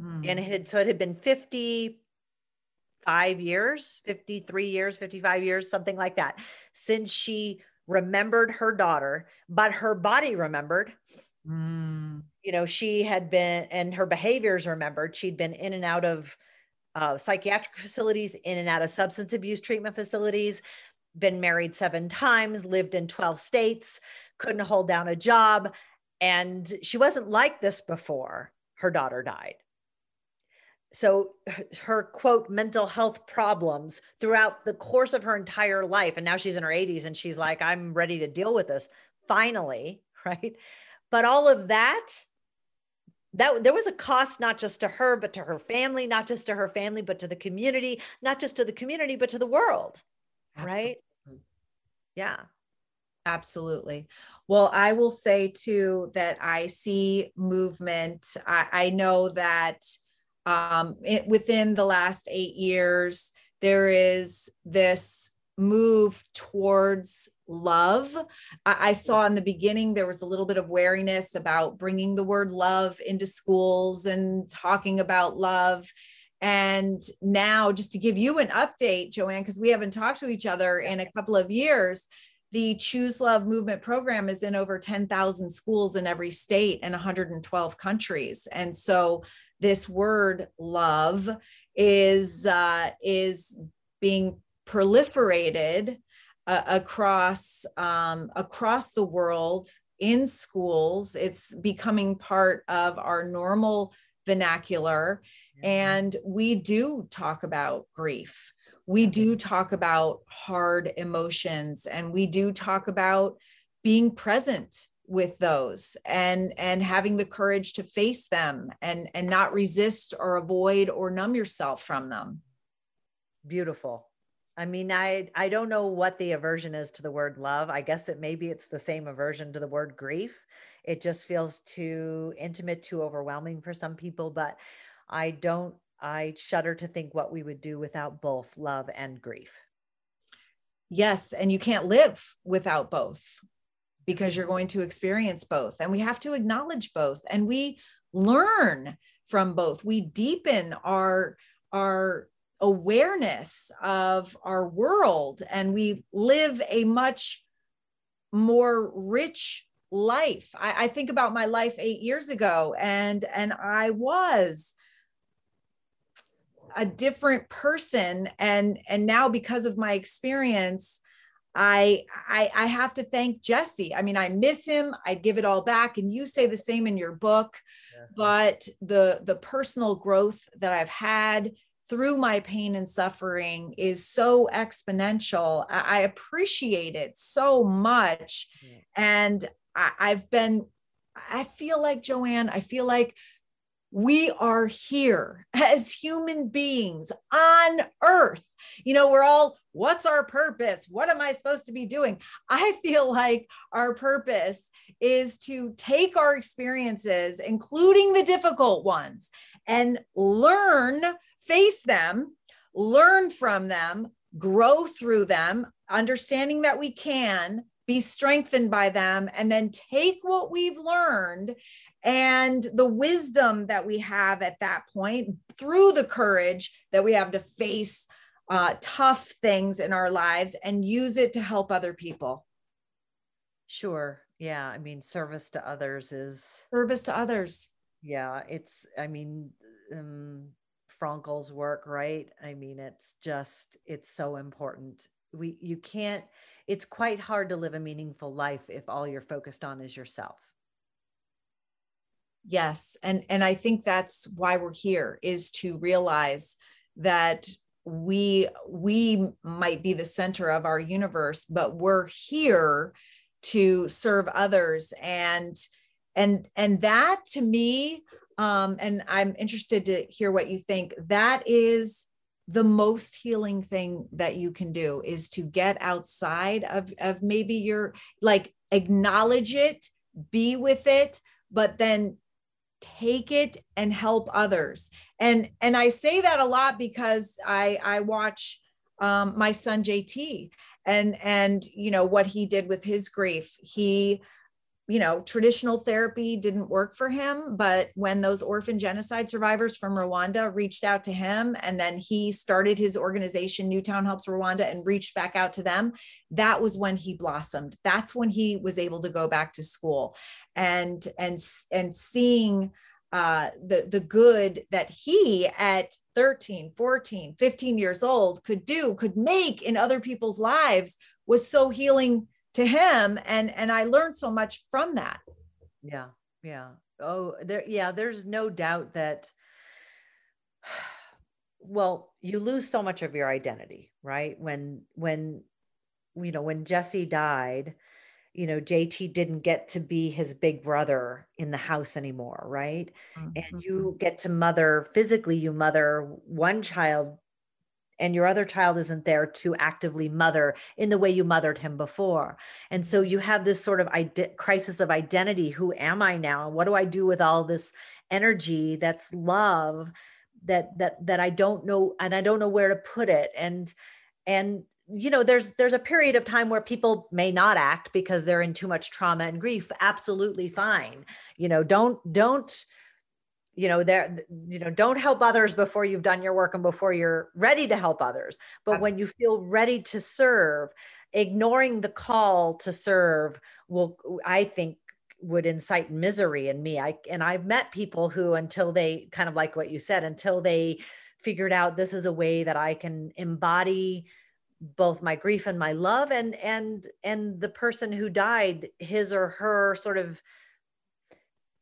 Speaker 2: mm. and it had so it had been 55 years, 53 years, 55 years, something like that, since she remembered her daughter, but her body remembered Mm. You know, she had been, and her behaviors remembered. She'd been in and out of uh, psychiatric facilities, in and out of substance abuse treatment facilities, been married seven times, lived in 12 states, couldn't hold down a job. And she wasn't like this before her daughter died. So her quote mental health problems throughout the course of her entire life. And now she's in her 80s and she's like, I'm ready to deal with this finally. Right but all of that that there was a cost not just to her but to her family not just to her family but to the community not just to the community but to the world Absolutely. right yeah
Speaker 1: Absolutely. Well, I will say too that I see movement. I, I know that um, it, within the last eight years, there is this move towards love. I, I, saw in the beginning there was a little bit of wariness about bringing the word love into schools and talking about love. And now, just to give you an update, Joanne, because we haven't talked to each other in a couple of years, the Choose Love movement program is in over 10,000 schools in every state and 112 countries. And so, this word love is uh, is being proliferated uh, across um, across the world in schools. It's becoming part of our normal vernacular, and we do talk about grief. we do talk about hard emotions and we do talk about being present with those and and having the courage to face them and and not resist or avoid or numb yourself from them.
Speaker 2: Beautiful i mean i i don't know what the aversion is to the word love i guess it maybe it's the same aversion to the word grief it just feels too intimate too overwhelming for some people but i don't i shudder to think what we would do without both love and grief
Speaker 1: yes and you can't live without both because you're going to experience both. And we have to acknowledge both and we learn from both. We deepen our, our awareness of our world and we live a much more rich life. I, I think about my life eight years ago and and I was a different person and and now because of my experience I, I I have to thank Jesse. I mean, I miss him. I'd give it all back. And you say the same in your book. Yes. But the the personal growth that I've had through my pain and suffering is so exponential. I, appreciate it so much. Yeah. And I, I've been, I feel like Joanne, I feel like we are here as human beings on earth. You know, we're all, what's our purpose? What am I supposed to be doing? I feel like our purpose is to take our experiences, including the difficult ones, and learn, face them, learn from them, grow through them, understanding that we can be strengthened by them, and then take what we've learned and the wisdom that we have at that point through the courage that we have to face uh, tough things in our lives and use it to help other people.
Speaker 2: Sure. Yeah. I mean, service to others is
Speaker 1: service to others.
Speaker 2: Yeah. It's, I mean, um, Frankl's work, right? I mean, it's just, it's so important. We, you can't, it's quite hard to live a meaningful life if all you're focused on is yourself
Speaker 1: yes and and i think that's why we're here is to realize that we we might be the center of our universe but we're here to serve others and and and that to me um and i'm interested to hear what you think. That is the most healing thing that you can do is to get outside of of maybe your like acknowledge it be with it but then take it and help others. And and i say that a lot because i i watch um, my son jt and and you know what he did with his grief. He you know, traditional therapy didn't work for him. But when those orphan genocide survivors from Rwanda reached out to him, and then he started his organization, Newtown Helps Rwanda, and reached back out to them, that was when he blossomed. That's when he was able to go back to school and and and seeing uh, the the good that he at 13 14 15 years old could do could make in other people's lives was so healing to him and and i learned so much from that.
Speaker 2: Yeah yeah. Oh there yeah there's no doubt that well you lose so much of your identity right? When when you know when jesse died you know jt didn't get to be his big brother in the house anymore right? Mm-hmm. and you get to mother physically you mother one child and your other child isn't there to actively mother in the way you mothered him before. And so you have this sort of ide- crisis of identity who am i now? And what do i do with all this energy that's love that that that i don't know and i don't know where to put it? And and you know there's there's a period of time where people may not act because they're in too much trauma and grief. Absolutely fine. You know don't don't you know there you know don't help others before you've done your work and before you're ready to help others but Absolutely. when you feel ready to serve ignoring the call to serve will i think would incite misery in me i and i've met people who until they kind of like what you said until they figured out this is a way that i can embody both my grief and my love and and and the person who died his or her sort of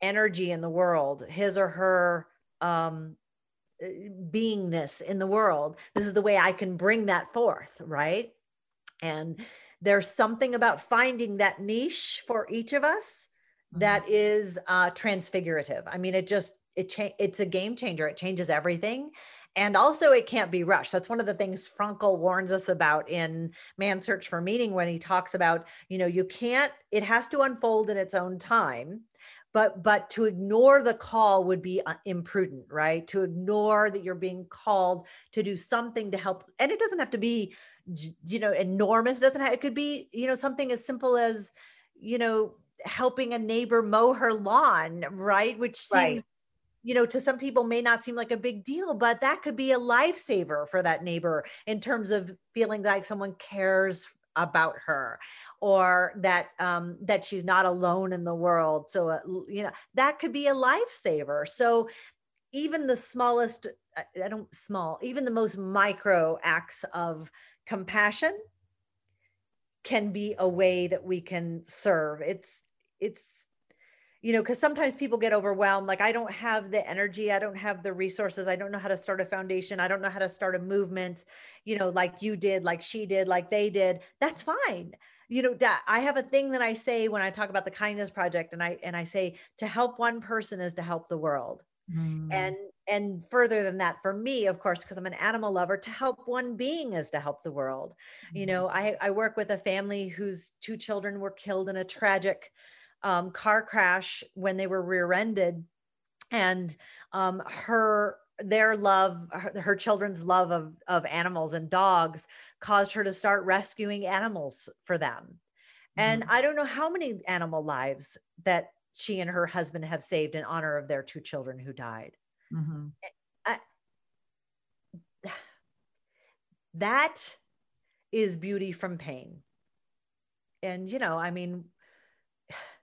Speaker 2: energy in the world, his or her um, uh, beingness in the world. This is the way i can bring that forth right? And there's something about finding that niche for each of us mm-hmm. that is uh, transfigurative. I mean it just it cha- it's a game changer. It changes everything. And also it can't be rushed. That's one of the things frankl warns us about in man's search for meaning when he talks about you know you can't it has to unfold in its own time but but to ignore the call would be uh, imprudent right? To ignore that you're being called to do something to help and it doesn't have to be you know enormous it doesn't have it could be you know something as simple as you know helping a neighbor mow her lawn right? Which seems right you know, to some people may not seem like a big deal, but that could be a lifesaver for that neighbor in terms of feeling like someone cares about her or that um, that she's not alone in the world. So uh, you know that could be a lifesaver. So even the smallest i don't small even the most micro acts of compassion can be a way that we can serve. It's it's you know, because sometimes people get overwhelmed. Like, I don't have the energy, I don't have the resources, I don't know how to start a foundation, I don't know how to start a movement, you know, like you did, like she did, like they did. That's fine. You know, I have a thing that I say when I talk about the kindness project, and I and I say to help one person is to help the world. Mm. And and further than that for me of course because i'm an animal lover to help one being is to help the world mm. you know I, I work with a family whose two children were killed in a tragic um, car crash when they were rear-ended and um, her their love her, her, children's love of of animals and dogs caused her to start rescuing animals for them mm-hmm. and i don't know how many animal lives that she and her husband have saved in honor of their two children who died mm-hmm. I, that is beauty from pain and you know i mean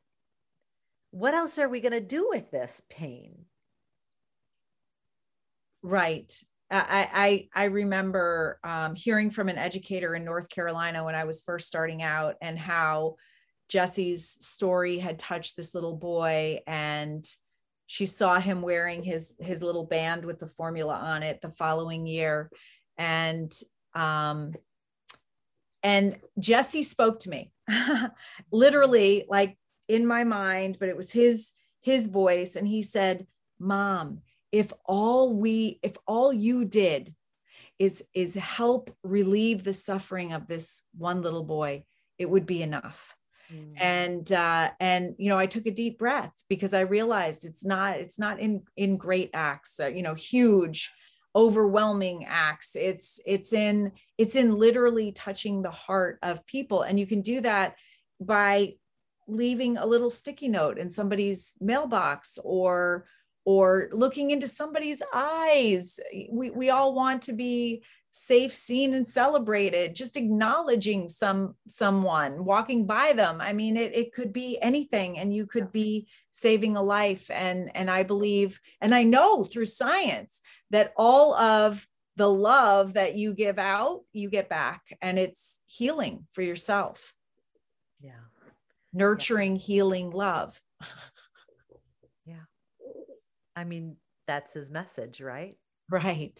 Speaker 2: what else are we going to do with this pain?
Speaker 1: Right. I, I, I remember um, hearing from an educator in North Carolina when I was first starting out and how Jesse's story had touched this little boy and she saw him wearing his his little band with the formula on it the following year and um and Jesse spoke to me literally like in my mind, but it was his his voice and he said, "Mom, if all we if all you did is is help relieve the suffering of this one little boy, it would be enough." Mm. and uh and you know i took a deep breath because i realized it's not it's not in in great acts uh, you know huge overwhelming acts it's it's in it's in literally touching the heart of people and you can do that by leaving a little sticky note in somebody's mailbox or or looking into somebody's eyes. We we all want to be safe seen and celebrated. Just acknowledging some someone walking by them. I mean it, it could be anything and you could be saving a life. And and i believe and i know through science that all of the love that you give out you get back. And it's healing for yourself.
Speaker 2: Yeah
Speaker 1: nurturing, healing love.
Speaker 2: yeah. I mean, that's his message, right?
Speaker 1: Right.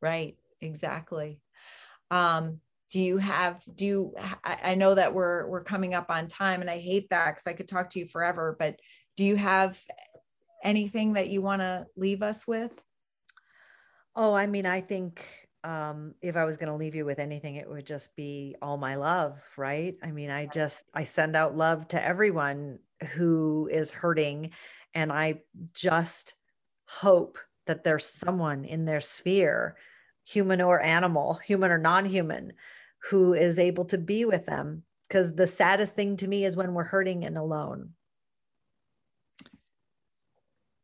Speaker 1: Right. Exactly. Um, do you have do you I, know that we're we're coming up on time and i hate that because i could talk to you forever but do you have anything that you want to leave us with
Speaker 2: oh i mean i think um, if I was going to leave you with anything, it would just be all my love, right? I mean, I just, I send out love to everyone who is hurting. And I just hope that there's someone in their sphere, human or animal, human or non human, who is able to be with them. Because the saddest thing to me is when we're hurting and alone.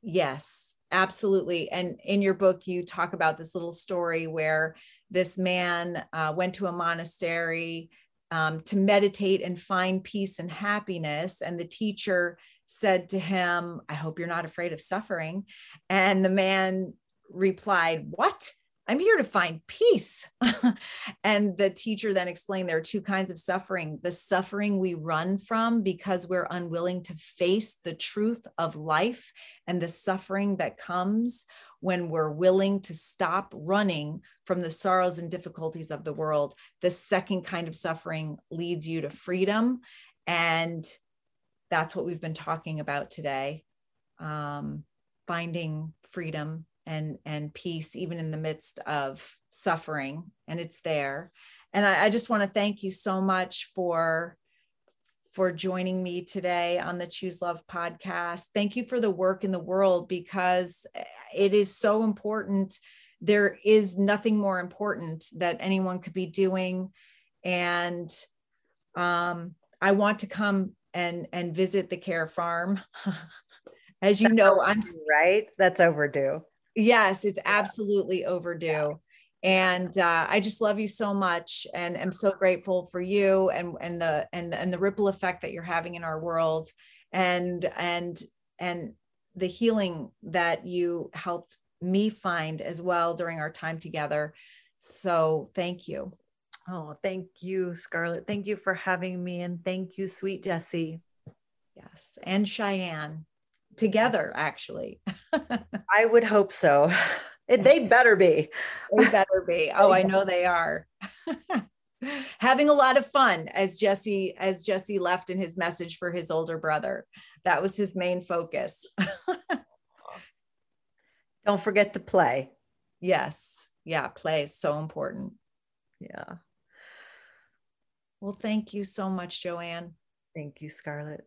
Speaker 1: Yes, absolutely. And in your book, you talk about this little story where this man uh, went to a monastery um, to meditate and find peace and happiness. And the teacher said to him, I hope you're not afraid of suffering. And the man replied, What? I'm here to find peace. and the teacher then explained there are two kinds of suffering the suffering we run from because we're unwilling to face the truth of life, and the suffering that comes when we're willing to stop running from the sorrows and difficulties of the world. The second kind of suffering leads you to freedom. And that's what we've been talking about today um, finding freedom and, and peace, even in the midst of suffering. And it's there. And I, I just want to thank you so much for for joining me today on the Choose Love podcast. Thank you for the work in the world because it is so important. There is nothing more important that anyone could be doing. And um, I want to come and and visit the care farm. As you know, I'm
Speaker 2: right. That's overdue.
Speaker 1: Yes, it's absolutely overdue. And uh, i just love you so much and am so grateful for you and and the and and the ripple effect that you're having in our world and and and the healing that you helped me find as well during our time together. So thank you.
Speaker 2: Oh thank you scarlett. Thank you for having me and thank you sweet jesse
Speaker 1: yes and cheyenne together actually
Speaker 2: i would hope so they better be.
Speaker 1: They better be. Oh, I know they are. Having a lot of fun as Jesse as Jesse left in his message for his older brother. That was his main focus.
Speaker 2: Don't forget to play.
Speaker 1: Yes. Yeah, play is so important.
Speaker 2: Yeah.
Speaker 1: Well, thank you so much, Joanne.
Speaker 2: Thank you, Scarlett.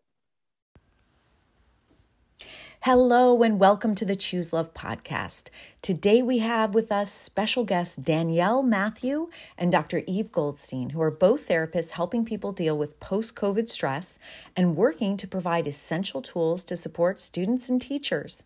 Speaker 3: Hello, and welcome to the Choose Love podcast. Today we have with us special guests Danielle Matthew and Dr. Eve Goldstein, who are both therapists helping people deal with post COVID stress and working to provide essential tools to support students and teachers.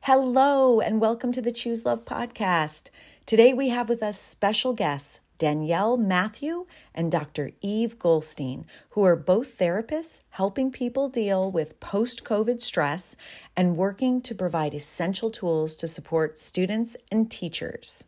Speaker 3: Hello, and welcome to the Choose Love podcast. Today we have with us special guests Danielle Matthew and Dr. Eve Goldstein, who are both therapists helping people deal with post COVID stress and working to provide essential tools to support students and teachers.